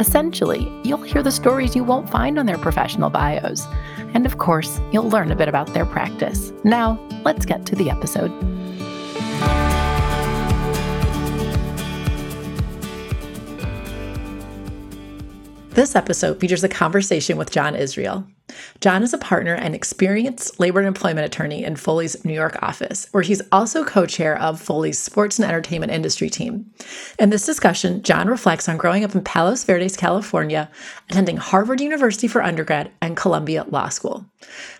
Essentially, you'll hear the stories you won't find on their professional bios. And of course, you'll learn a bit about their practice. Now, let's get to the episode. This episode features a conversation with John Israel. John is a partner and experienced labor and employment attorney in Foley's New York office, where he's also co chair of Foley's sports and entertainment industry team. In this discussion, John reflects on growing up in Palos Verdes, California, attending Harvard University for undergrad and Columbia Law School.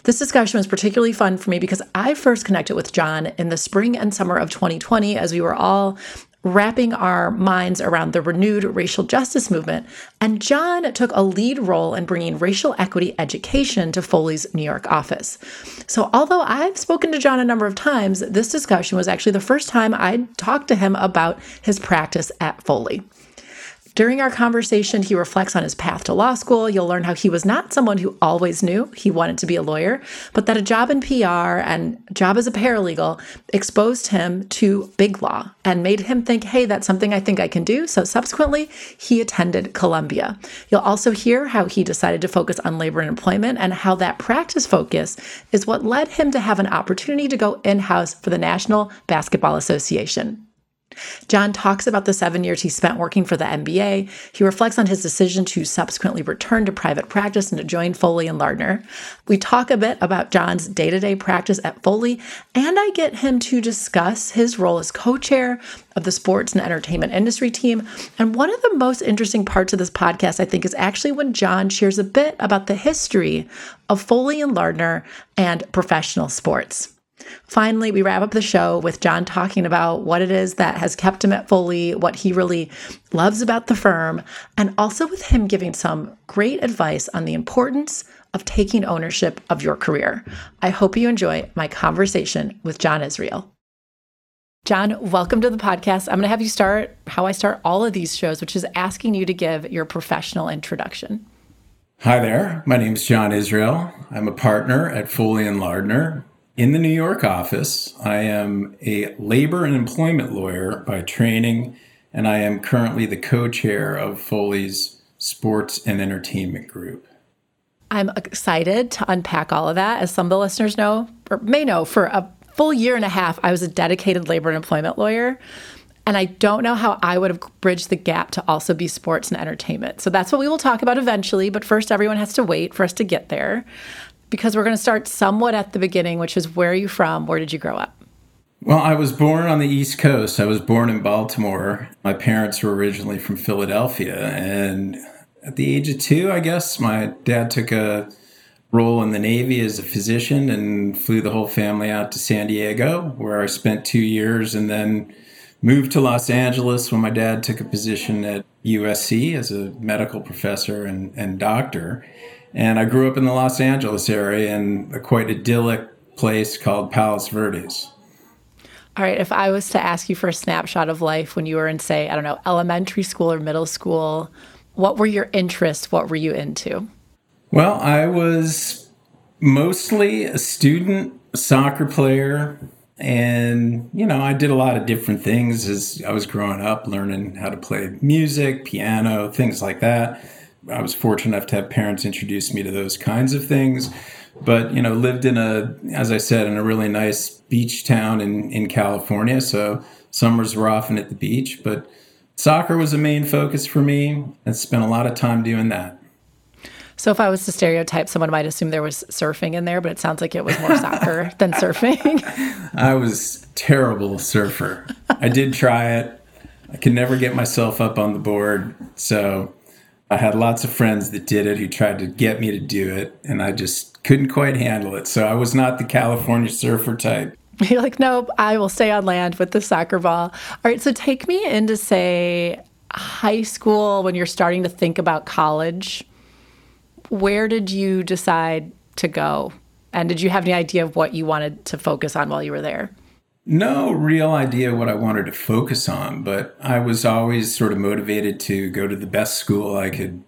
This discussion was particularly fun for me because I first connected with John in the spring and summer of 2020 as we were all wrapping our minds around the renewed racial justice movement. And John took a lead role in bringing racial equity education to Foley's New York office. So, although I've spoken to John a number of times, this discussion was actually the first time I'd talked to him about his practice at Foley. During our conversation, he reflects on his path to law school. You'll learn how he was not someone who always knew he wanted to be a lawyer, but that a job in PR and job as a paralegal exposed him to big law and made him think, hey, that's something I think I can do. So subsequently, he attended Columbia. You'll also hear how he decided to focus on labor and employment and how that practice focus is what led him to have an opportunity to go in house for the National Basketball Association. John talks about the seven years he spent working for the NBA. He reflects on his decision to subsequently return to private practice and to join Foley and Lardner. We talk a bit about John's day to day practice at Foley, and I get him to discuss his role as co chair of the sports and entertainment industry team. And one of the most interesting parts of this podcast, I think, is actually when John shares a bit about the history of Foley and Lardner and professional sports. Finally, we wrap up the show with John talking about what it is that has kept him at Foley, what he really loves about the firm, and also with him giving some great advice on the importance of taking ownership of your career. I hope you enjoy my conversation with John Israel. John, welcome to the podcast. I'm going to have you start how I start all of these shows, which is asking you to give your professional introduction. Hi there. My name is John Israel. I'm a partner at Foley and Lardner. In the New York office, I am a labor and employment lawyer by training, and I am currently the co chair of Foley's Sports and Entertainment Group. I'm excited to unpack all of that. As some of the listeners know, or may know, for a full year and a half, I was a dedicated labor and employment lawyer. And I don't know how I would have bridged the gap to also be sports and entertainment. So that's what we will talk about eventually. But first, everyone has to wait for us to get there because we're going to start somewhat at the beginning, which is where are you from? Where did you grow up? Well, I was born on the East Coast. I was born in Baltimore. My parents were originally from Philadelphia. And at the age of two, I guess, my dad took a role in the Navy as a physician and flew the whole family out to San Diego, where I spent two years and then moved to Los Angeles when my dad took a position at USC as a medical professor and, and doctor. And I grew up in the Los Angeles area in a quite idyllic place called Palos Verdes. All right, if I was to ask you for a snapshot of life when you were in, say, I don't know, elementary school or middle school, what were your interests? What were you into? Well, I was mostly a student, soccer player, and you know, I did a lot of different things as I was growing up, learning how to play music, piano, things like that. I was fortunate enough to have parents introduce me to those kinds of things. But you know, lived in a, as I said, in a really nice beach town in in California. So summers were often at the beach, but soccer was a main focus for me, and spent a lot of time doing that. So if I was to stereotype, someone might assume there was surfing in there, but it sounds like it was more soccer than surfing. I was terrible surfer. I did try it. I could never get myself up on the board. So I had lots of friends that did it who tried to get me to do it, and I just couldn't quite handle it. So I was not the California surfer type. You're like, nope, I will stay on land with the soccer ball. All right, so take me into, say, high school when you're starting to think about college. Where did you decide to go? And did you have any idea of what you wanted to focus on while you were there? No real idea what I wanted to focus on, but I was always sort of motivated to go to the best school I could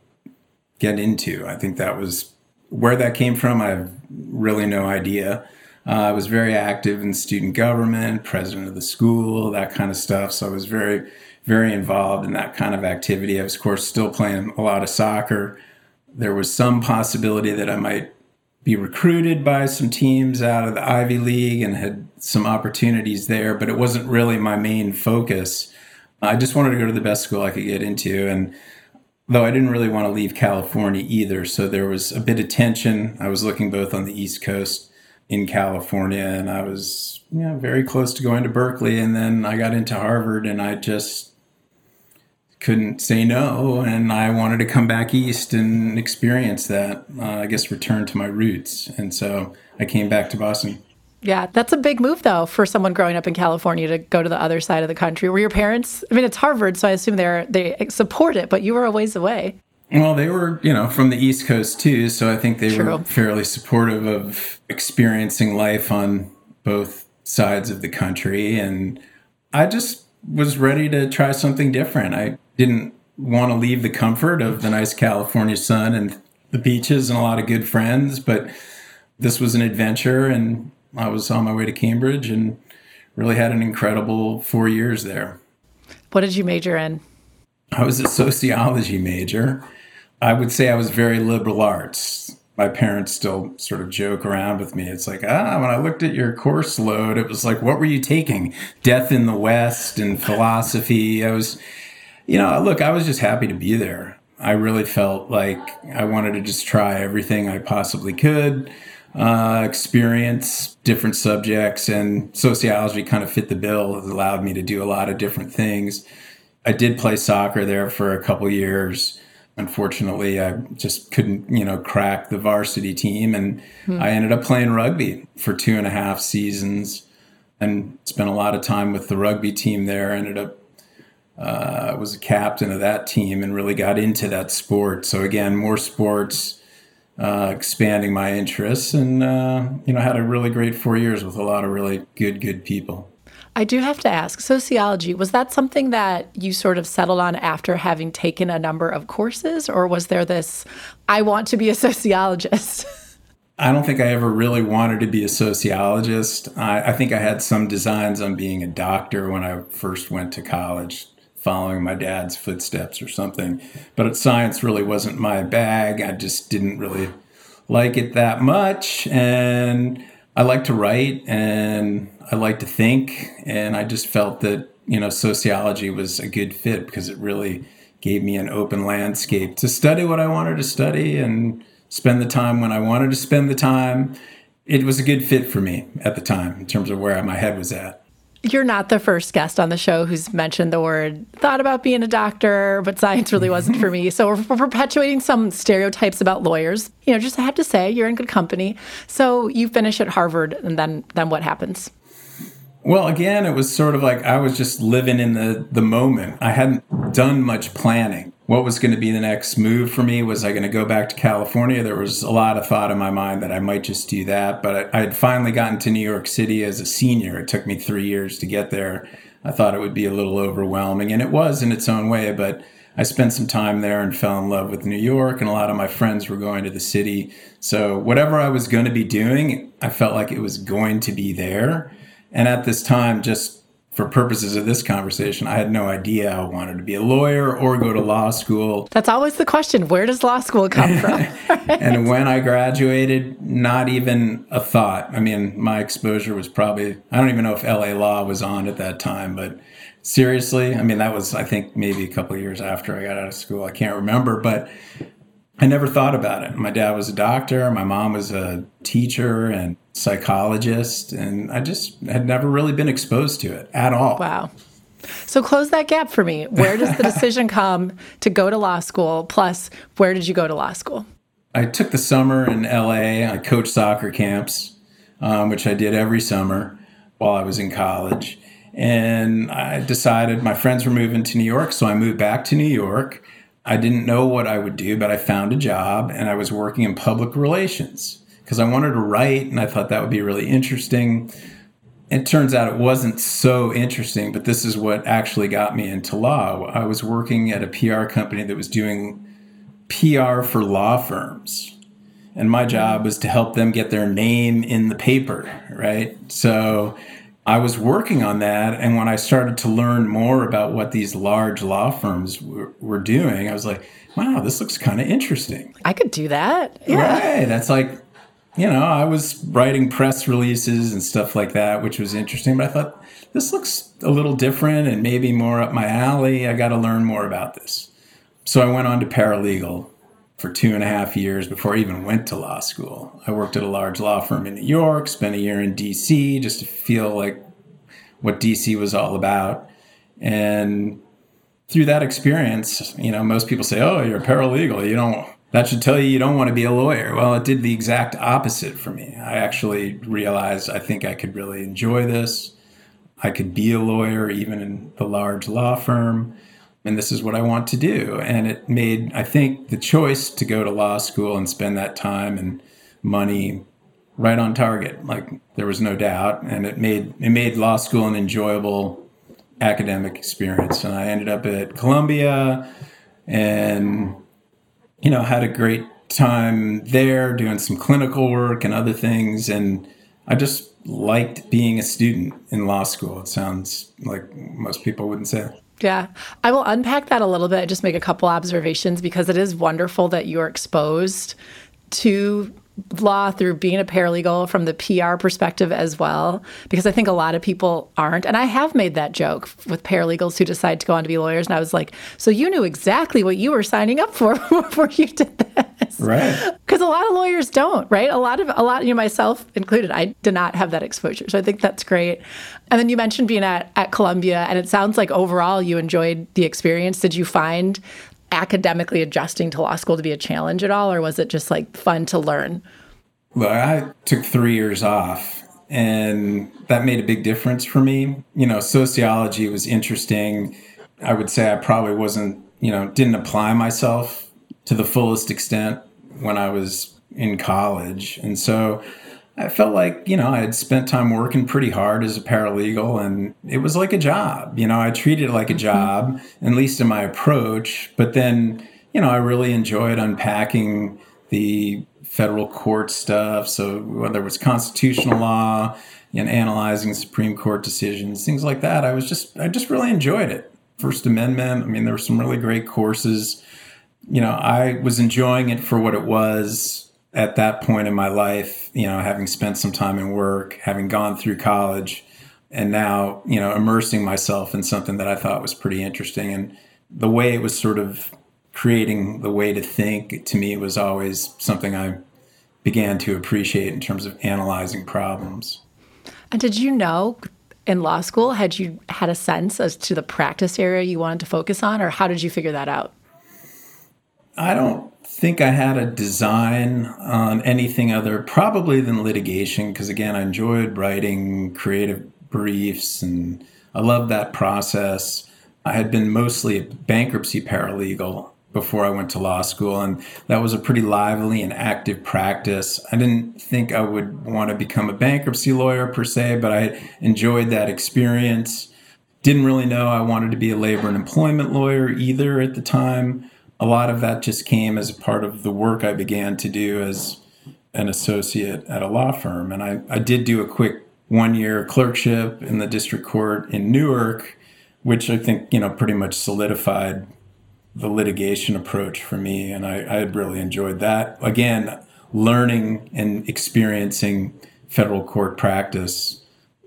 get into. I think that was where that came from. I have really no idea. Uh, I was very active in student government, president of the school, that kind of stuff. So I was very, very involved in that kind of activity. I was, of course, still playing a lot of soccer. There was some possibility that I might be recruited by some teams out of the Ivy League and had some opportunities there, but it wasn't really my main focus. I just wanted to go to the best school I could get into. And though I didn't really want to leave California either, so there was a bit of tension. I was looking both on the East Coast in California, and I was you know, very close to going to Berkeley. And then I got into Harvard, and I just couldn't say no, and I wanted to come back east and experience that. Uh, I guess return to my roots, and so I came back to Boston. Yeah, that's a big move though for someone growing up in California to go to the other side of the country. Were your parents? I mean, it's Harvard, so I assume they they support it, but you were a ways away. Well, they were, you know, from the East Coast too, so I think they True. were fairly supportive of experiencing life on both sides of the country, and I just was ready to try something different. I didn't want to leave the comfort of the nice California sun and the beaches and a lot of good friends, but this was an adventure and I was on my way to Cambridge and really had an incredible four years there. What did you major in? I was a sociology major. I would say I was very liberal arts. My parents still sort of joke around with me. It's like, ah, when I looked at your course load, it was like, what were you taking? Death in the West and philosophy. I was you know, look, I was just happy to be there. I really felt like I wanted to just try everything I possibly could, uh, experience different subjects, and sociology kind of fit the bill. It allowed me to do a lot of different things. I did play soccer there for a couple years. Unfortunately, I just couldn't, you know, crack the varsity team, and hmm. I ended up playing rugby for two and a half seasons, and spent a lot of time with the rugby team there. ended up uh, was a captain of that team and really got into that sport. So again, more sports, uh, expanding my interests, and uh, you know had a really great four years with a lot of really good good people. I do have to ask, sociology was that something that you sort of settled on after having taken a number of courses, or was there this I want to be a sociologist? I don't think I ever really wanted to be a sociologist. I, I, think I had some designs on being a doctor when I first went to college following my dad's footsteps or something. But science really wasn't my bag. I just didn't really like it that much. And I like to write and I like to think. And I just felt that, you know, sociology was a good fit because it really gave me an open landscape to study what I wanted to study and spend the time when I wanted to spend the time. It was a good fit for me at the time in terms of where my head was at. You're not the first guest on the show who's mentioned the word thought about being a doctor, but science really wasn't for me. So we're, we're, perpetuating some stereotypes about lawyers. You know, just I have to say, you're in good company. So you finish at Harvard, and then then what happens? Well, again, it was sort of like I was just living in the the moment. I hadn't done much planning what was going to be the next move for me. Was I going to go back to California? There was a lot of thought in my mind that I might just do that. But I, had finally gotten to New York City as a senior. It took me three years to get there. I thought it would be a little overwhelming, and it was in its own way. But I spent some time there and fell in love with New York, and a lot of my friends were going to the city. So, whatever I was going to be doing, I felt like it was going to be there. And at this time, just for purposes of this conversation, I had no idea I wanted to be a lawyer or go to law school. That's always the question where does law school come from? and when I graduated, not even a thought. I mean, my exposure was probably, I don't even know if LA law was on at that time, but seriously, I mean, that was, I think, maybe a couple years after I got out of school. I can't remember, but I never thought about it. My dad was a doctor, my mom was a teacher and psychologist, and I just had never really been exposed to it at all. Wow. So close that gap for me. Where does the decision come to go to law school? Plus, where did you go to law school? I took the summer in LA. I coached soccer camps, um, which I did every summer while I was in college. And I decided my friends were moving to New York, so I moved back to New York I didn't know what I would do, but I found a job and I was working in public relations because I wanted to write and I thought that would be really interesting. It turns out it wasn't so interesting, but this is what actually got me into law. I was working at a PR company that was doing PR for law firms. And my job was to help them get their name in the paper, right? So I was working on that. And when I started to learn more about what these large law firms were, were doing, I was like, wow, this looks kind of interesting. I could do that. Yeah. Right. That's like, you know, I was writing press releases and stuff like that, which was interesting. But I thought, this looks a little different and maybe more up my alley. I got to learn more about this. So I went on to paralegal for two and a half years before I even went to law school. I worked at a large law firm in New York, spent a year in DC just to feel like what DC was all about. And through that experience, you know, most people say, "Oh, you're paralegal. You don't that should tell you you don't want to be a lawyer." Well, it did the exact opposite for me. I actually realized I think I could really enjoy this. I could be a lawyer even in the large law firm and this is what I want to do. And it made, I think, the choice to go to law school and spend that time and money right on target. Like there was no doubt, and it made it made law school an enjoyable academic experience. And I ended up at Columbia, and you know had a great time there doing some clinical work and other things. And i just liked being a student in law school it sounds like most people wouldn't say. Yeah, I will unpack that a little bit, just make a couple observations because it is wonderful that you're exposed to law through being a paralegal from the PR perspective as well, because I think a lot of people aren't. And I have made that joke with paralegals who decide to go on to be lawyers. And I was like, so you knew exactly what you were signing up for before you did this. Right. Because a lot of lawyers don't, right? A lot of, a lot, you know, myself included, I did not have that exposure. So I think that's great. And then you mentioned being at, at Columbia, and it sounds like overall you enjoyed the experience. Did you find academically adjusting to law school to be a challenge at all, or was it just like fun to learn? Well, I took three years off, and that made a big difference for me. You know, sociology was interesting. I would say I probably wasn't, you know, didn't apply myself to the fullest extent when I was in college. And so I felt like, you know, I had spent time working pretty hard as a paralegal and it was like a job. You know, I treated it like a mm-hmm. job, at least in my approach. But then, you know, I really enjoyed unpacking the federal court stuff. So whether it was constitutional law and analyzing Supreme Court decisions, things like that, I was just, I just really enjoyed it. First Amendment, I mean, there were some really great courses. You know, I was enjoying it for what it was at that point in my life, you know, having spent some time in work, having gone through college, and now, you know, immersing myself in something that I thought was pretty interesting. And the way it was sort of creating the way to think to me was always something I began to appreciate in terms of analyzing problems. And did you know in law school, had you had a sense as to the practice area you wanted to focus on, or how did you figure that out? I don't think I had a design on anything other probably than litigation because again I enjoyed writing creative briefs and I loved that process. I had been mostly a bankruptcy paralegal before I went to law school and that was a pretty lively and active practice. I didn't think I would want to become a bankruptcy lawyer per se, but I enjoyed that experience. Didn't really know I wanted to be a labor and employment lawyer either at the time a lot of that just came as part of the work I began to do as an associate at a law firm. And I, I did do a quick one year clerkship in the district court in Newark, which I think, you know, pretty much solidified the litigation approach for me. And I, I really enjoyed that. Again, learning and experiencing federal court practice,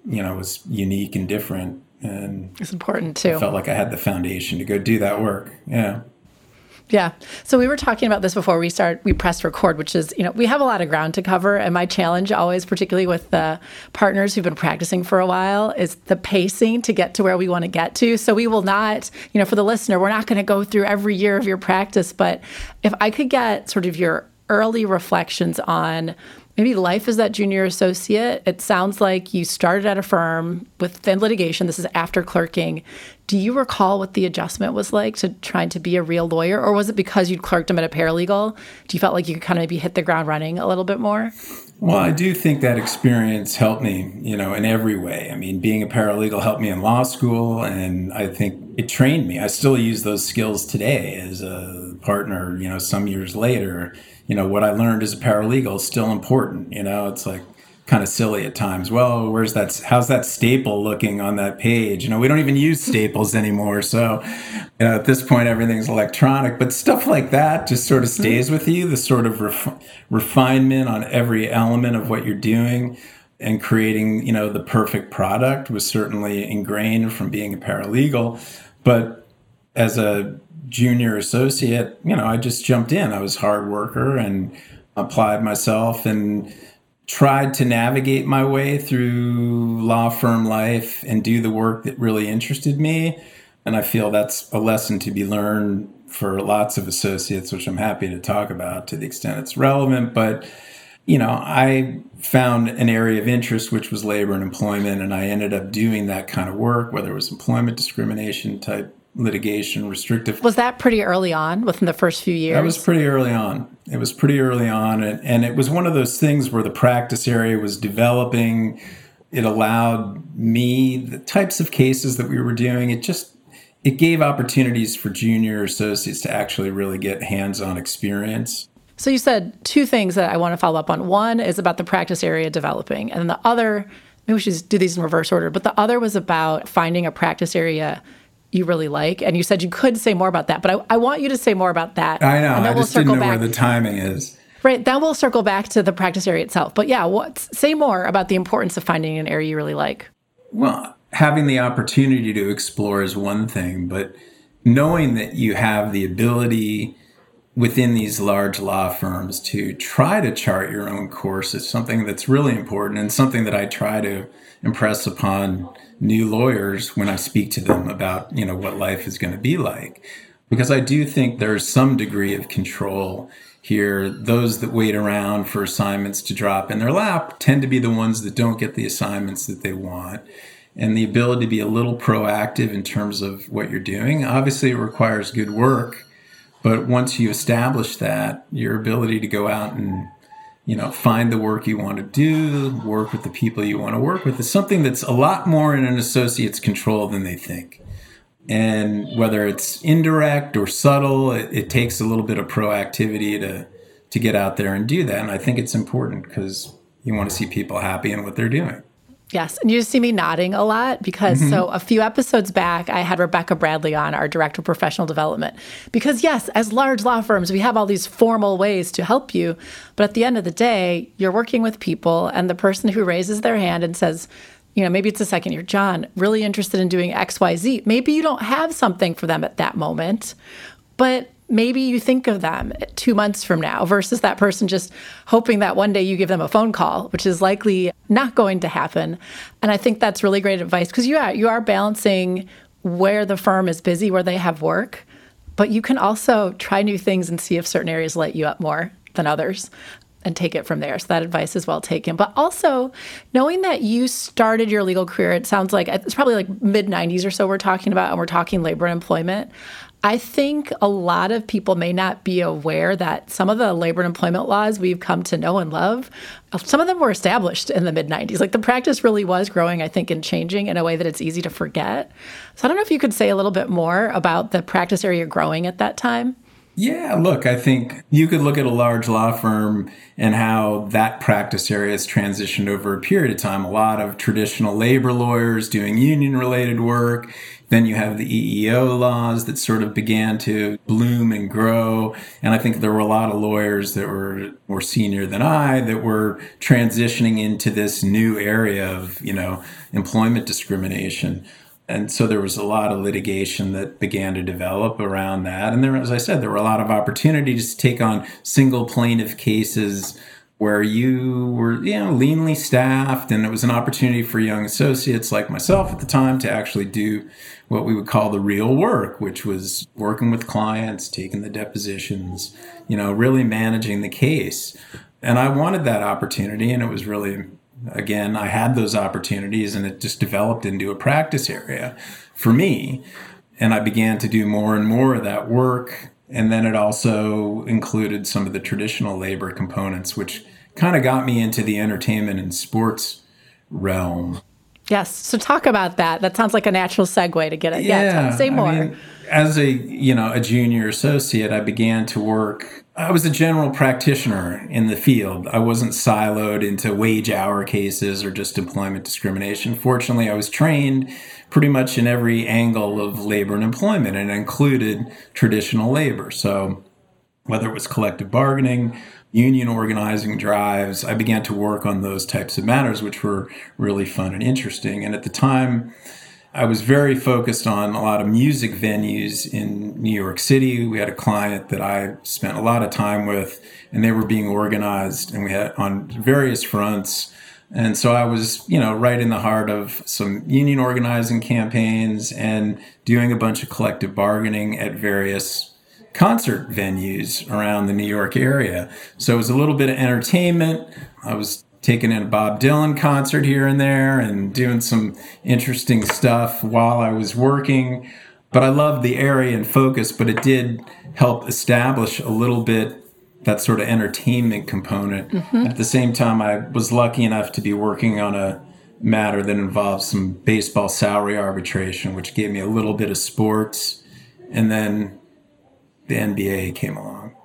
you know, was unique and different. And it's important too. I felt like I had the foundation to go do that work. Yeah. Yeah. So we were talking about this before we start we press record, which is, you know, we have a lot of ground to cover. And my challenge always, particularly with the partners who've been practicing for a while, is the pacing to get to where we want to get to. So we will not, you know, for the listener, we're not going to go through every year of your practice, but if I could get sort of your early reflections on maybe life as that junior associate. It sounds like you started at a firm within litigation. This is after clerking. Do you recall what the adjustment was like to trying to be a real lawyer? Or was it because you'd clerked them at a paralegal? Do you felt like you could kind of maybe hit the ground running a little bit more? Well, I do think that experience helped me, you know, in every way. I mean, being a paralegal helped me in law school, and I think it trained me. I still use those skills today as a partner, you know, some years later you know, what I learned as a paralegal is still important. You know, it's like kind of silly at times. Well, where's that? How's that staple looking on that page? You know, we don't even use staples anymore. So, you know, at this point, everything's electronic. But stuff like that just sort of mm-hmm. stays with you. The sort of ref- refinement on every element of what you're doing and creating, you know, the perfect product was certainly ingrained from being a paralegal. But as a junior associate, you know, I just jumped in. I was hard worker and applied myself and tried to navigate my way through law firm life and do the work that really interested me. And I feel that's a lesson to be learned for lots of associates, which I'm happy to talk about to the extent it's relevant. But, you know, I found an area of interest, which was labor and employment, and I ended up doing that kind of work, whether it was employment discrimination type litigation restrictive. Was that pretty early on within the first few years? That was pretty early on. It was pretty early on. And, and it was one of those things where the practice area was developing. It allowed me the types of cases that we were doing. It just, it gave opportunities for junior associates to actually really get hands on experience. So you said two things that I want to follow up on. One is about the practice area developing, and then the other, maybe we should do these in reverse order, but the other was about finding a practice area you really like. And you said you could say more about that, but I, I want you to say more about that. I know. And then I we'll just didn't know back. where the timing is. Right. Then we'll circle back to the practice area itself. But yeah, what, say more about the importance of finding an area you really like. Well, having the opportunity to explore is one thing, but knowing that you have the ability within these large law firms to try to chart your own course is something that's really important and something that I try to impress upon new lawyers when I speak to them about, you know, what life is going to be like. Because I do think there's some degree of control here. Those that wait around for assignments to drop in their lap tend to be the ones that don't get the assignments that they want. And the ability to be a little proactive in terms of what you're doing. Obviously, it requires good work. But once you establish that, your ability to go out and you know, find the work you want to do, work with the people you want to work with is something that's a lot more in an associate's control than they think. And whether it's indirect or subtle, it, it takes a little bit of proactivity to to get out there and do that. And I think it's important because you want to see people happy in what they're doing. Yes. And you just see me nodding a lot because mm-hmm. so a few episodes back, I had Rebecca Bradley on, our director of professional development. Because, yes, as large law firms, we have all these formal ways to help you. But at the end of the day, you're working with people, and the person who raises their hand and says, you know, maybe it's a second year, John, really interested in doing XYZ. Maybe you don't have something for them at that moment, but maybe you think of them two months from now versus that person just hoping that one day you give them a phone call, which is likely not going to happen. And I think that's really great advice because you are, you are balancing where the firm is busy, where they have work, but you can also try new things and see if certain areas light you up more than others and take it from there. So that advice is well taken. But also knowing that you started your legal career, it sounds like it's probably like mid 90s or so we're talking about, and we're talking labor and employment. I think a lot of people may not be aware that some of the labor and employment laws we've come to know and love, uh, some of them were established in the mid 90s. Like the practice really was growing, I think, and changing in a way that it's easy to forget. So I don't know if you could say a little bit more about the practice area growing at that time. Yeah, look, I think you could look at a large law firm and how that practice area has transitioned over a period of time. A lot of traditional labor lawyers doing union related work then you have the EEO laws that sort of began to bloom and grow. And I think there were a lot of lawyers that were more senior than I that were transitioning into this new area of, you know, employment discrimination. And so there was a lot of litigation that began to develop around that. And there, as I said, there were a lot of opportunities to take on single plaintiff cases where you were you know leanly staffed and it was an opportunity for young associates like myself at the time to actually do what we would call the real work which was working with clients taking the depositions you know really managing the case And I wanted that opportunity, and it was really, again, I had those opportunities, and it just developed into a practice area for me. And I began to do more and more of that work. And then it also included some of the traditional labor components, which kind of got me into the entertainment and sports realm. Yes. So talk about that. That sounds like a natural segue to get it. Yeah. yeah say more. I mean, as a you know a junior associate, I began to work. I was a general practitioner in the field. I wasn't siloed into wage hour cases or just employment discrimination. Fortunately, I was trained pretty much in every angle of labor and employment, and included traditional labor. So whether it was collective bargaining, union organizing drives, I began to work on those types of matters, which were really fun and interesting. And at the time, I was very focused on a lot of music venues in New York City. We had a client that I spent a lot of time with, and they were being organized, and we had on various fronts. And so I was, you know, right in the heart of some union organizing campaigns and doing a bunch of collective bargaining at various concert venues around the New York area. So it was a little bit of entertainment. I was taking in a Bob Dylan concert here and there and doing some interesting stuff while I was working. But I loved the area and focus, but it did help establish a little bit that sort of entertainment component. Mm-hmm. At the same time, I was lucky enough to be working on a matter that involved some baseball salary arbitration, which gave me a little bit of sports. And then the NBA came along.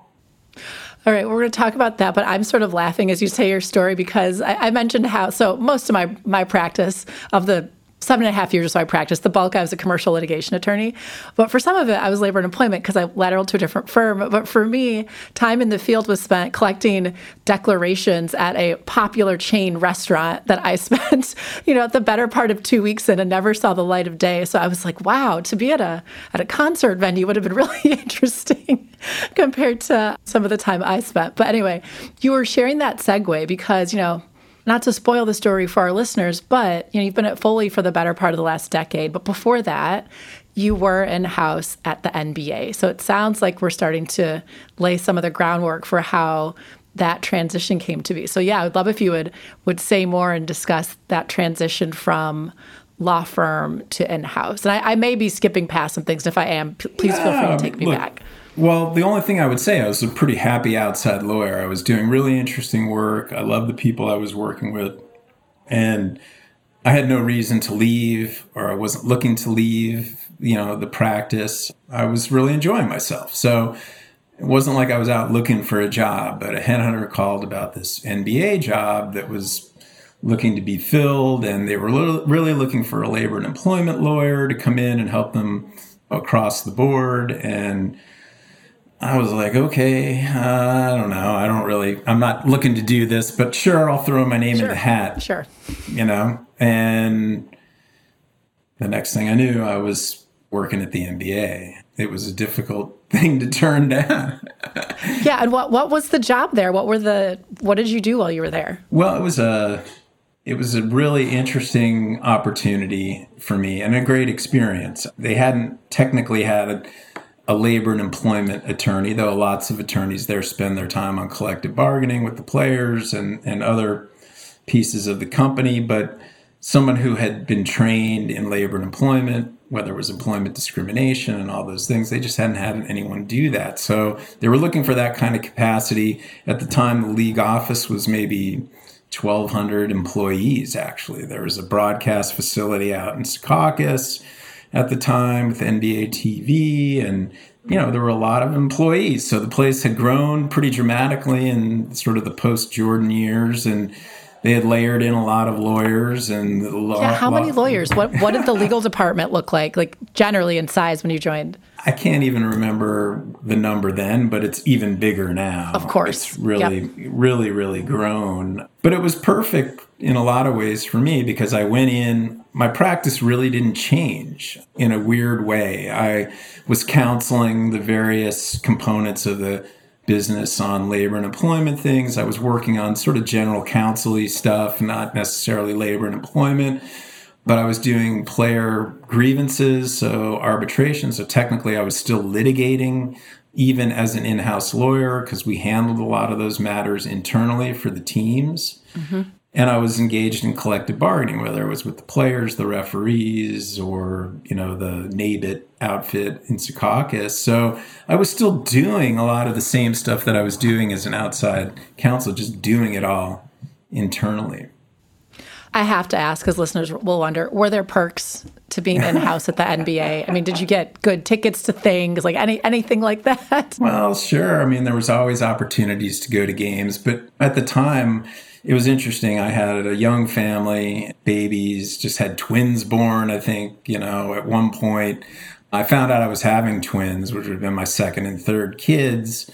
All right, we're going to talk about that, but I'm sort of laughing as you say your story because I, I mentioned how so most of my my practice of the seven and a half years or so I practiced. The bulk I was a commercial litigation attorney, but for some of it I was labor and employment because I lateraled to a different firm. But for me, time in the field was spent collecting declarations at a popular chain restaurant that I spent, you know, the better part of two weeks in and never saw the light of day. So I was like, wow, to be at a at a concert venue would have been really interesting compared to some of the time I spent. But anyway, you were sharing that segue because, you know, not to spoil the story for our listeners, but you know, you've been at Foley for the better part of the last decade. But before that, you were in house at the NBA. So it sounds like we're starting to lay some of the groundwork for how that transition came to be. So yeah, I would love if you would would say more and discuss that transition from law firm to in-house. And I, I may be skipping past some things. If I am, please feel free to take me look, back. Well, the only thing I would say, I was a pretty happy outside lawyer. I was doing really interesting work. I loved the people I was working with. And I had no reason to leave, or I wasn't looking to leave, you know, the practice. I was really enjoying myself. So it wasn't like I was out looking for a job, but a headhunter called about this NBA job that was looking to be filled, and they were really looking for a labor and employment lawyer to come in and help them across the board. And I was like, okay, uh, I don't know. I don't really, I'm not looking to do this, but sure, I'll throw my name sure, in the hat. Sure. You know? And the next thing I knew, I was working at the NBA. It was a difficult thing to turn down. yeah. And what, what was the job there? What were the, what did you do while you were there? Well, it was a, it was a really interesting opportunity for me and a great experience. They hadn't technically had a, a labor and employment attorney, though lots of attorneys there spend their time on collective bargaining with the players and, and other pieces of the company, but someone who had been trained in labor and employment, whether it was employment discrimination and all those things, they just hadn't had anyone do that. So they were looking for that kind of capacity. At the time, the league office was maybe 1,200 employees, actually. There was a broadcast facility out in Secaucus at the time with NBA TV and you know there were a lot of employees so the place had grown pretty dramatically in sort of the post Jordan years and they had layered in a lot of lawyers and yeah, how many lawyers what what did the legal department look like like generally in size when you joined I can't even remember the number then, but it's even bigger now. Of course. It's really, yep. really, really grown. But it was perfect in a lot of ways for me because I went in, my practice really didn't change in a weird way. I was counseling the various components of the business on labor and employment things. I was working on sort of general counsel stuff, not necessarily labor and employment. but I was doing player grievances, so arbitration. So technically, I was still litigating even as an in house lawyer because we handled a lot of those matters internally for the teams. Mm-hmm. And I was engaged in collective bargaining, whether it was with the players, the referees, or you know the NABET outfit in Secaucus. So I was still doing a lot of the same stuff that I was doing as an outside counsel, just doing it all internally. I have to ask because listeners will wonder: Were there perks to being in house at the NBA? I mean, did you get good tickets to things like any anything like that? Well, sure. I mean, there was always opportunities to go to games, but at the time, it was interesting. I had a young family, babies, just had twins born. I think you know at one point. I found out I was having twins, which would have been my second and third kids,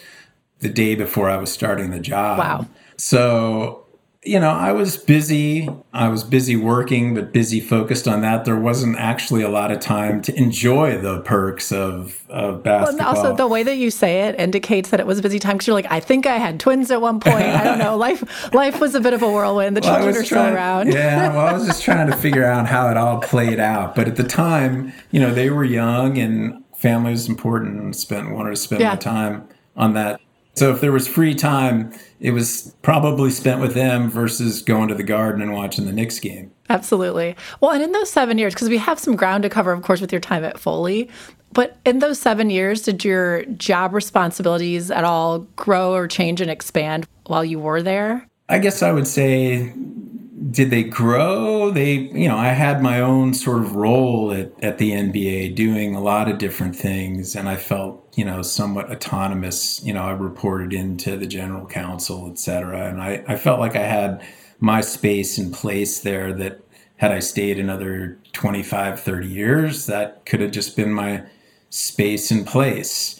the day before I was starting the job. Wow. So you know, I was busy. I was busy working, but busy focused on that. There wasn't actually a lot of time to enjoy the perks of, of basketball. Well, also, the way that you say it indicates that it was a busy time because you're like, I think I had twins at one point. I don't know. Life life was a bit of a whirlwind. The well, children are trying, still around. yeah. Well, I was just trying to figure out how it all played out. But at the time, you know, they were young and family was important and spent wanted to spend yeah. time on that so if there was free time, it was probably spent with them versus going to the garden and watching the Knicks game. Absolutely. Well, and in those seven years, because we have some ground to cover, of course, with your time at Foley, but in those seven years, did your job responsibilities at all grow or change and expand while you were there? I guess I would say did they grow? They, you know, I had my own sort of role at, at the NBA doing a lot of different things, and I felt, you know, somewhat autonomous. You know, I reported into the general counsel, et cetera, and I, I felt like I had my space in place there that had I stayed another 25, 30 years, that could have just been my space in place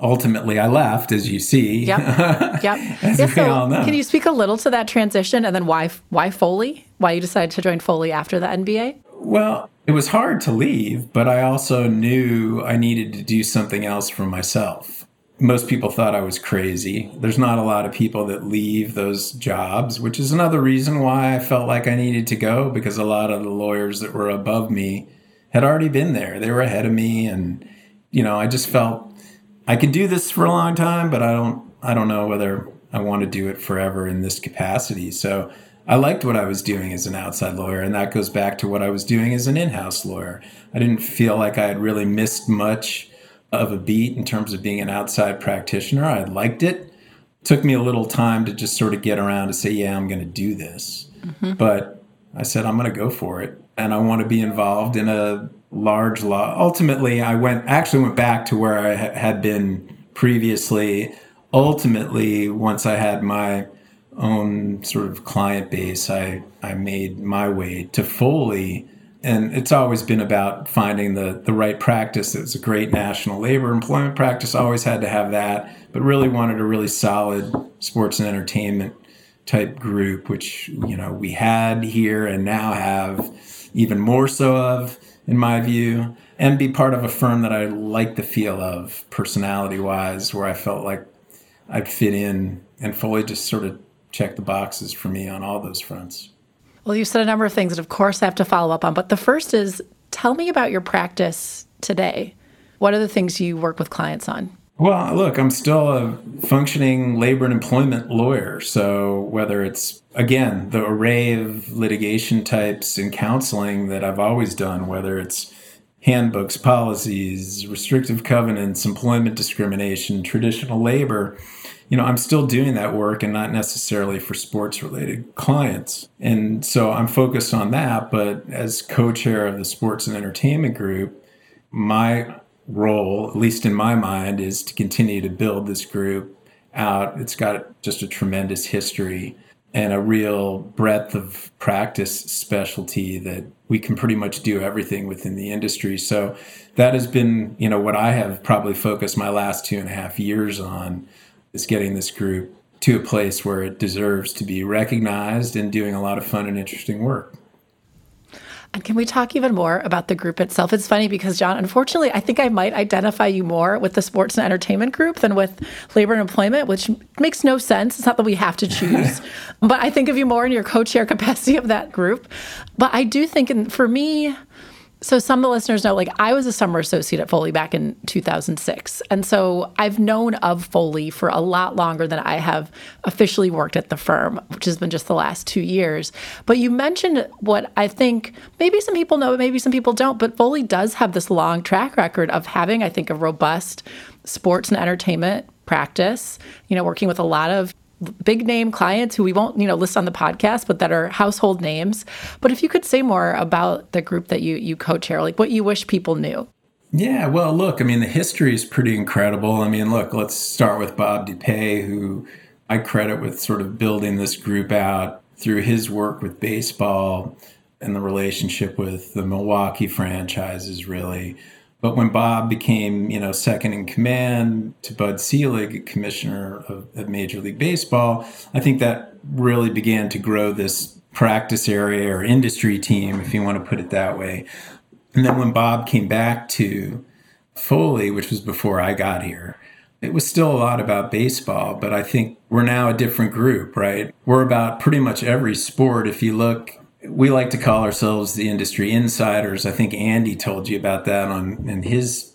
ultimately I left, as you see. Yep. Yep. yeah, so. Can you speak a little to that transition and then why why Foley? Why you decided to join Foley after the NBA? Well, it was hard to leave, but I also knew I needed to do something else for myself. Most people thought I was crazy. There's not a lot of people that leave those jobs, which is another reason why I felt like I needed to go because a lot of the lawyers that were above me had already been there. They were ahead of me and you know, I just felt I could do this for a long time, but I don't I don't know whether I want to do it forever in this capacity. So I liked what I was doing as an outside lawyer, and that goes back to what I was doing as an in-house lawyer. I didn't feel like I had really missed much of a beat in terms of being an outside practitioner. I liked it. it took me a little time to just sort of get around to say, yeah, I'm going to do this. Mm-hmm. But I said, I'm going to go for it. And I want to be involved in a large law. Ultimately, I went actually went back to where I ha- had been previously. Ultimately, once I had my own sort of client base, I I made my way to Foley. And it's always been about finding the, the right practice. It's a great national labor employment practice. I Always had to have that, but really wanted a really solid sports and entertainment type group, which you know we had here and now have even more so of in my view, and be part of a firm that I like the feel of personality wise, where I felt like I'd fit in and fully just sort of check the boxes for me on all those fronts. Well, you said a number of things that, of course, I have to follow up on. But the first is tell me about your practice today. What are the things you work with clients on? Well, look, I'm still a functioning labor and employment lawyer. So, whether it's, again, the array of litigation types and counseling that I've always done, whether it's handbooks, policies, restrictive covenants, employment discrimination, traditional labor, you know, I'm still doing that work and not necessarily for sports related clients. And so I'm focused on that. But as co chair of the sports and entertainment group, my role, at least in my mind, is to continue to build this group out. It's got just a tremendous history and a real breadth of practice specialty that we can pretty much do everything within the industry. So that has been, you know, what I have probably focused my last two and a half years on is getting this group to a place where it deserves to be recognized and doing a lot of fun and interesting work. And can we talk even more about the group itself? It's funny because, John, unfortunately, I think I might identify you more with the sports and entertainment group than with labor and employment, which makes no sense. It's not that we have to choose, but I think of you more in your co chair capacity of that group. But I do think, and for me, so some of the listeners know like i was a summer associate at foley back in 2006 and so i've known of foley for a lot longer than i have officially worked at the firm which has been just the last two years. But you mentioned what i think maybe some people know maybe some people don't but foley does have this long track record of having i think a robust sports and entertainment practice you know working with a lot of big name clients who we won't you know list on the podcast but that are household names. But if you could say more about the group that you you co-chair like what you wish people knew. Yeah well look i mean the history is pretty incredible. I mean look let's start with bob DuPuy who i credit with sort of building this group out through his work with baseball and the relationship with the milwaukee franchises really but when Bob became, you know, second in command to Bud Selig, commissioner of, of, Major League Baseball, I think that really began to grow this practice area or industry team, if you want to put it that way. And then when Bob came back to Foley, which was before I got here, it was still a lot about baseball, but I think we're now a different group, right? We're about pretty much every sport. If you look we like to call ourselves the industry insiders. I think Andy told you about that on in his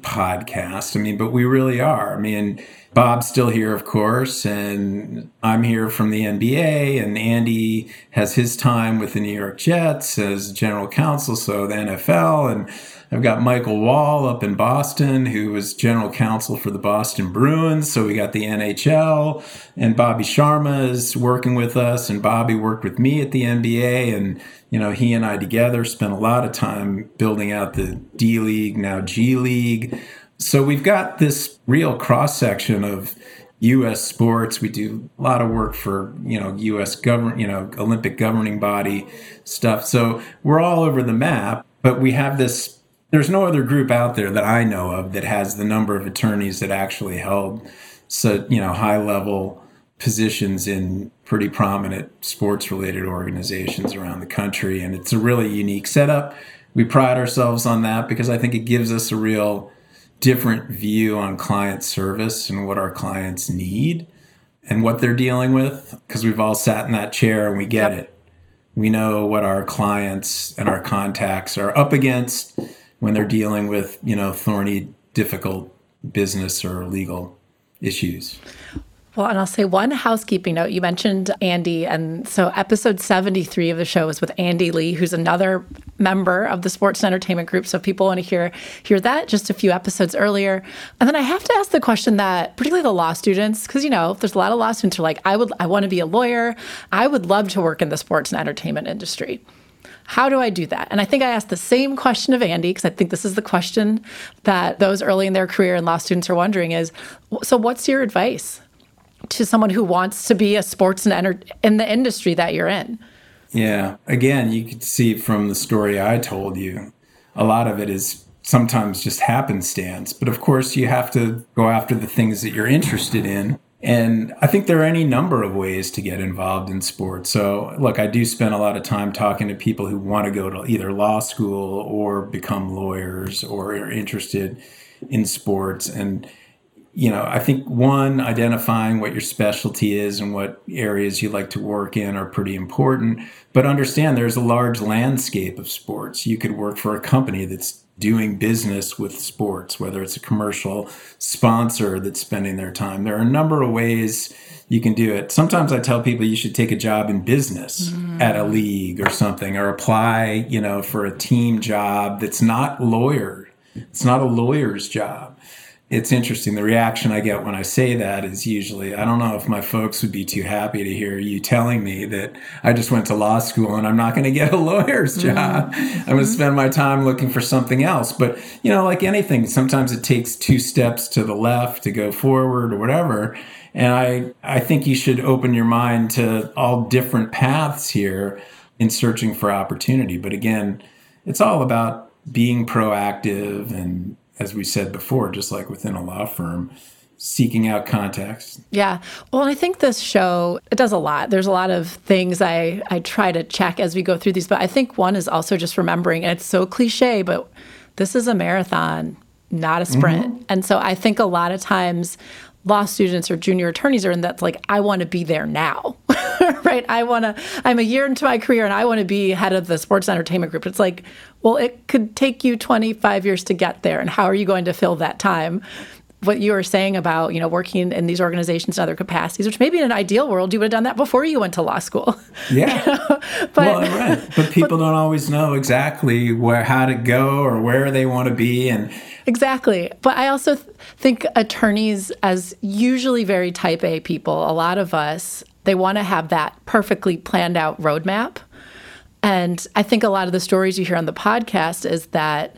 podcast. I mean, but we really are. I mean, Bob's still here, of course, and I'm here from the NBA, and Andy has his time with the New York Jets as general counsel, so the NFL, and I've got Michael Wall up in Boston, who was general counsel for the Boston Bruins. So we got the NHL, and Bobby Sharma is working with us, and Bobby worked with me at the NBA, and you know he and I together spent a lot of time building out the D League, now G League. So we've got this real cross section of U.S. sports. We do a lot of work for you know U.S. government, you know Olympic governing body stuff. So we're all over the map, but we have this there's no other group out there that I know of that has the number of attorneys that actually held so you know high level positions in pretty prominent sports related organizations around the country and it's a really unique setup. We pride ourselves on that because I think it gives us a real different view on client service and what our clients need and what they're dealing with because we've all sat in that chair and we get it. We know what our clients and our contacts are up against when they're dealing with you know thorny, difficult business or legal issues. Well, and I'll say one housekeeping note. You mentioned Andy. And so, episode 73 of the show is with Andy Lee, who's another member of the sports and entertainment group. So, people want to hear, hear that just a few episodes earlier. And then I have to ask the question that, particularly the law students, because, you know, there's a lot of law students who are like, I would, I want to be a lawyer. I would love to work in the sports and entertainment industry. How do I do that? And I think I asked the same question of Andy because I think this is the question that those early in their career and law students are wondering is so what's your advice to someone who wants to be a sports and enter- in the industry that you're in? Yeah. Again, you could see from the story I told you, a lot of it is sometimes just happenstance. But of course, you have to go after the things that you're interested in and I think there are any number of ways to get involved in sports. So, look, I do spend a lot of time talking to people who want to go to either law school or become lawyers or are interested in sports. And, you know, I think one, identifying what your specialty is and what areas you like to work in are pretty important. But understand there's a large landscape of sports. You could work for a company that's doing business with sports, whether it's a commercial sponsor that's spending their time. There are a number of ways you can do it. Sometimes I tell people you should take a job in business mm. at a league or something, or apply, you know, for a team job that's not lawyer. It's not a lawyer's job it's interesting. The reaction I get when I say that is usually, I don't know if my folks would be too happy to hear you telling me that I just went to law school and I'm not going to get a lawyer's mm-hmm. job. Mm-hmm. I'm going to spend my time looking for something else. But, you know, like anything, sometimes it takes two steps to the left to go forward or whatever. And I, I think you should open your mind to all different paths here in searching for opportunity. But again, it's all about being proactive and as we said before, just like within a law firm, seeking out contacts. Yeah. Well, I think this show it does a lot. There's a lot of things I I try to check as we go through these, but I think one is also just remembering and it's so cliche, but this is a marathon, not a sprint. Mm-hmm. And so I think a lot of times law students or junior attorneys are in that's like I want to be there now. right? I want to I'm a year into my career and I want to be head of the sports entertainment group. It's like, well, it could take you 25 years to get there and how are you going to fill that time? what you were saying about you know working in these organizations in other capacities, which maybe in an ideal world you would have done that before you went to law school. Yeah, you know? but well, right. But people but, don't always know exactly where how to go or where they want to be, and exactly. But I also th- think attorneys, as usually very Type A people, a lot of us they want to have that perfectly planned out roadmap. And I think a lot of the stories you hear on the podcast is that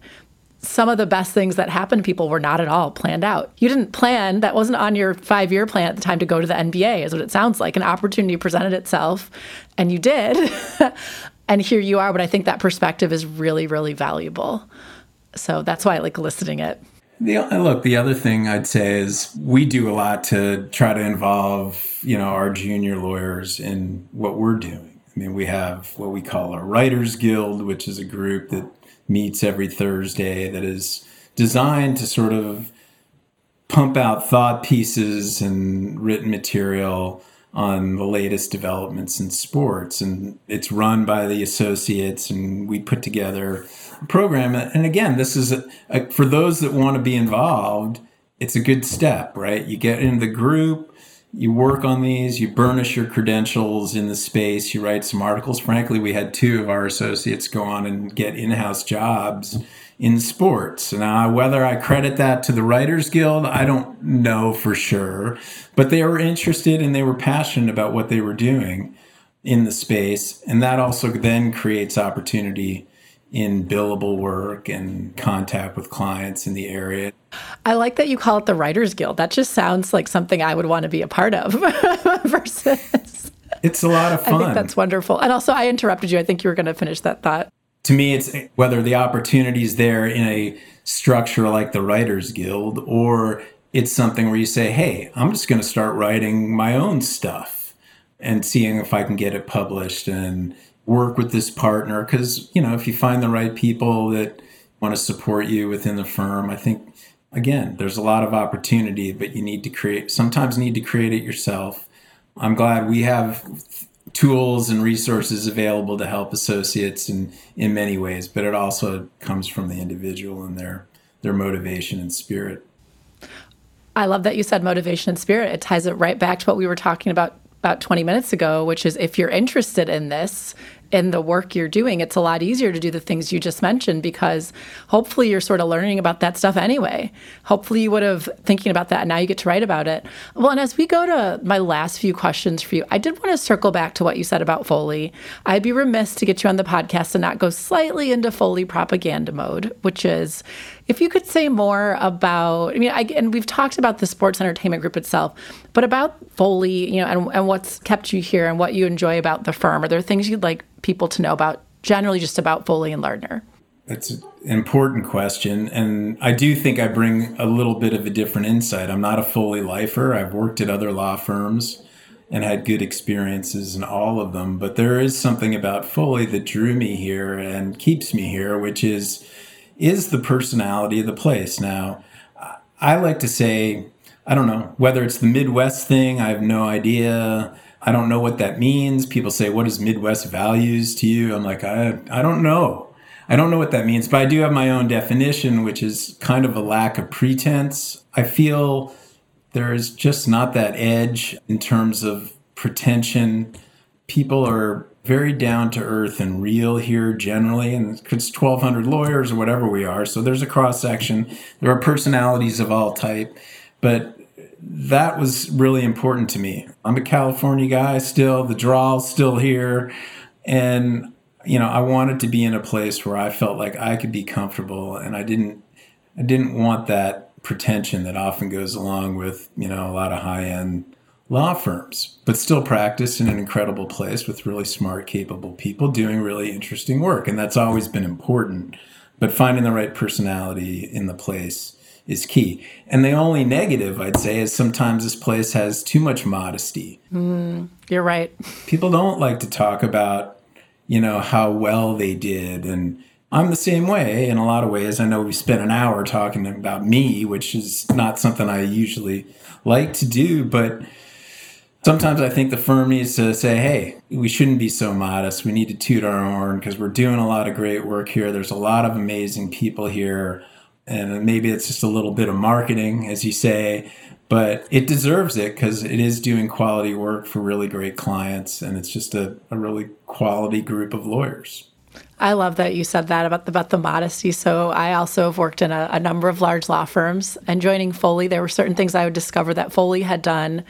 some of the best things that happened to people were not at all planned out. You didn't plan, that wasn't on your five year plan at the time to go to the NBA, is what it sounds like. An opportunity presented itself, and you did. and here you are. But I think that perspective is really, really valuable. So that's why I like listening it. The, uh, look, the other thing I'd say is we do a lot to try to involve, you know, our junior lawyers in what we're doing. I mean, we have what we call our Writers Guild, which is a group that meets every Thursday that is designed to sort of pump out thought pieces and written material on the latest developments in sports. And it's run by the associates, and we put together program. And again, this is a, a, for those that want to be involved, it's a good step, right? You get in the group, you work on these, you burnish your credentials in the space, you write some articles. Frankly, we had two of our associates go on and get in house jobs in sports. Now, whether I credit that to the Writers Guild, I don't know for sure, but they were interested and they were passionate about what they were doing in the space. And that also then creates opportunity in billable work and contact with clients in the area. I like that you call it the Writers Guild. That just sounds like something I would want to be a part of versus. It's a lot of fun. I think that's wonderful. And also, I interrupted you. I think you were going to finish that thought. To me, it's whether the opportunity is there in a structure like the Writers Guild or it's something where you say, hey, I'm just going to start writing my own stuff and seeing if I can get it published and work with this partner? Because you know if you find the right people that want to support you within the firm i think again there's a lot of opportunity but you need to create sometimes need to create it yourself. I'm glad we have tools and resources available to help associates in in many ways but it also comes from the individual and their their motivation and spirit. I love that you said motivation and spirit. It ties it right back to what we were talking about about 20 minutes ago, which is if you're interested in this, in the work you're doing, it's a lot easier to do the things you just mentioned because hopefully you're sort of learning about that stuff anyway. Hopefully you would have thinking about that and now you get to write about it. Well, and as we go to my last few questions for you, I did want to circle back to what you said about Foley. I'd be remiss to get you on the podcast and not go slightly into Foley propaganda mode, which is if you could say more about, I mean, I, and we've talked about the sports entertainment group itself, but about Foley, you know, and, and what's kept you here and what you enjoy about the firm. Are there things you'd like people to know about, generally just about Foley and Lardner? That's an important question. And I do think I bring a little bit of a different insight. I'm not a Foley lifer. I've worked at other law firms and had good experiences in all of them. But there is something about Foley that drew me here and keeps me here, which is is the personality of the place. Now, I like to say, I don't know whether it's the Midwest thing. I have no idea. I don't know what that means. People say, "What is Midwest values to you?" I'm like, I I don't know. I don't know what that means, but I do have my own definition, which is kind of a lack of pretense. I feel there is just not that edge in terms of pretension. People are very down to earth and real here generally, and it's 1,200 lawyers or whatever we are. So there's a cross section. There are personalities of all type, but that was really important to me. I'm a California guy still. The draw's still here, and you know I wanted to be in a place where I felt like I could be comfortable, and I didn't. I didn't want that pretension that often goes along with you know a lot of high end law firms, but still practice in an incredible place with really smart, capable people doing really interesting work. And that's always been important. But finding the right personality in the place is key. And the only negative I'd say is sometimes this place has too much modesty. Mm, you're right. People don't like to talk about, you know, how well they did. And I'm the same way in a lot of ways. I know we spent an hour talking about me, which is not something I usually like to do, but sometimes I think the firm needs to say, hey, we shouldn't be so modest. We need to toot our horn because we're doing a lot of great work here. There's a lot of amazing people here and maybe it's just a little bit of marketing, as you say, but it deserves it because it is doing quality work for really great clients, and it's just a, a really quality group of lawyers. I love that you said that about the, about the modesty. So I also have worked in a, a, number of large law firms, and joining Foley, there were certain things I would discover that Foley had done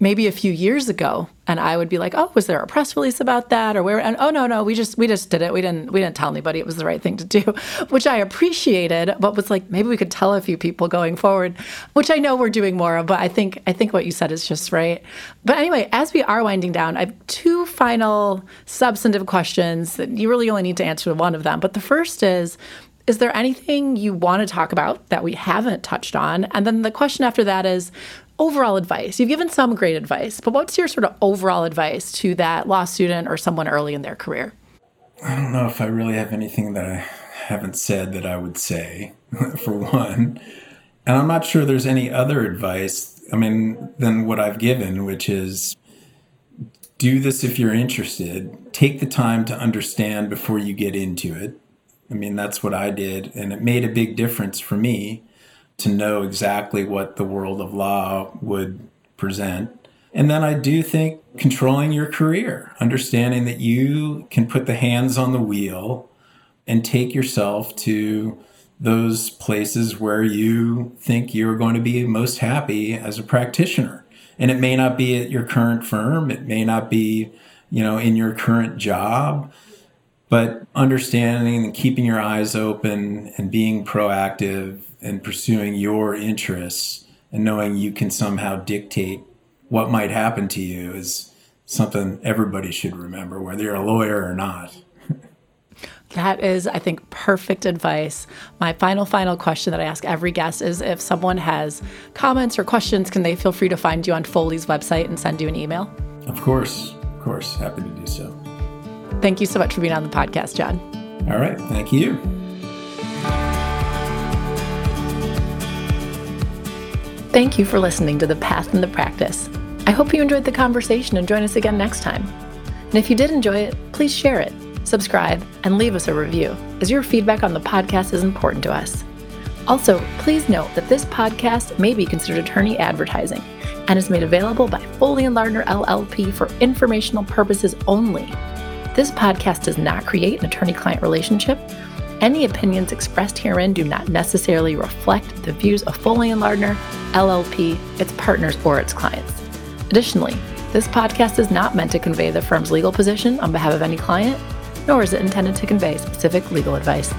maybe a few years ago and i would be like oh was there a press release about that or where? And oh no no we just we just did it. We didn't we didn't tell anybody it was the right thing to do which i appreciated but was like maybe we could tell a few people going forward which i know we're doing more of but i think i think what you said is just right. But anyway as we are winding down i have two final substantive questions that you really only need to answer one of them. But the first is is there anything you want to talk about that we haven't touched on? And then the question after that is overall advice? You've given some great advice, but what's your sort of overall advice to that law student or someone early in their career? I don't know if I really have anything that I haven't said that I would say, for one. And I'm not sure there's any other advice, I mean, than what I've given, which is do this if you're interested. Take the time to understand before you get into it. I mean, that's what I did, and it made a big difference for me to know exactly what the world of law would present. And then I do think controlling your career, understanding that you can put the hands on the wheel and take yourself to those places where you think you're going to be most happy as a practitioner. And it may not be at your current firm, it may not be, you know, in your current job, but understanding and keeping your eyes open and being proactive and pursuing your interests and knowing you can somehow dictate what might happen to you is something everybody should remember, whether you're a lawyer or not. That is, I think, perfect advice. My final, final question that I ask every guest is if someone has comments or questions, can they feel free to find you on Foley's website and send you an email? Of course, of course. Happy to do so. Thank you so much for being on the podcast, John. All right. Thank you. Thank you for listening to The Path and the Practice. I hope you enjoyed the conversation and join us again next time. And if you did enjoy it, please share it, subscribe, and leave us a review, as your feedback on the podcast is important to us. Also, please note that this podcast may be considered attorney advertising and is made available by Foley and Lardner LLP for informational purposes only this podcast does not create an attorney client relationship. Any opinions expressed herein do not necessarily reflect the views of Foley and Lardner, LLP, its partners, or its clients. Additionally, this podcast is not meant to convey the firm's legal position on behalf of any client, nor is it intended to convey specific legal advice.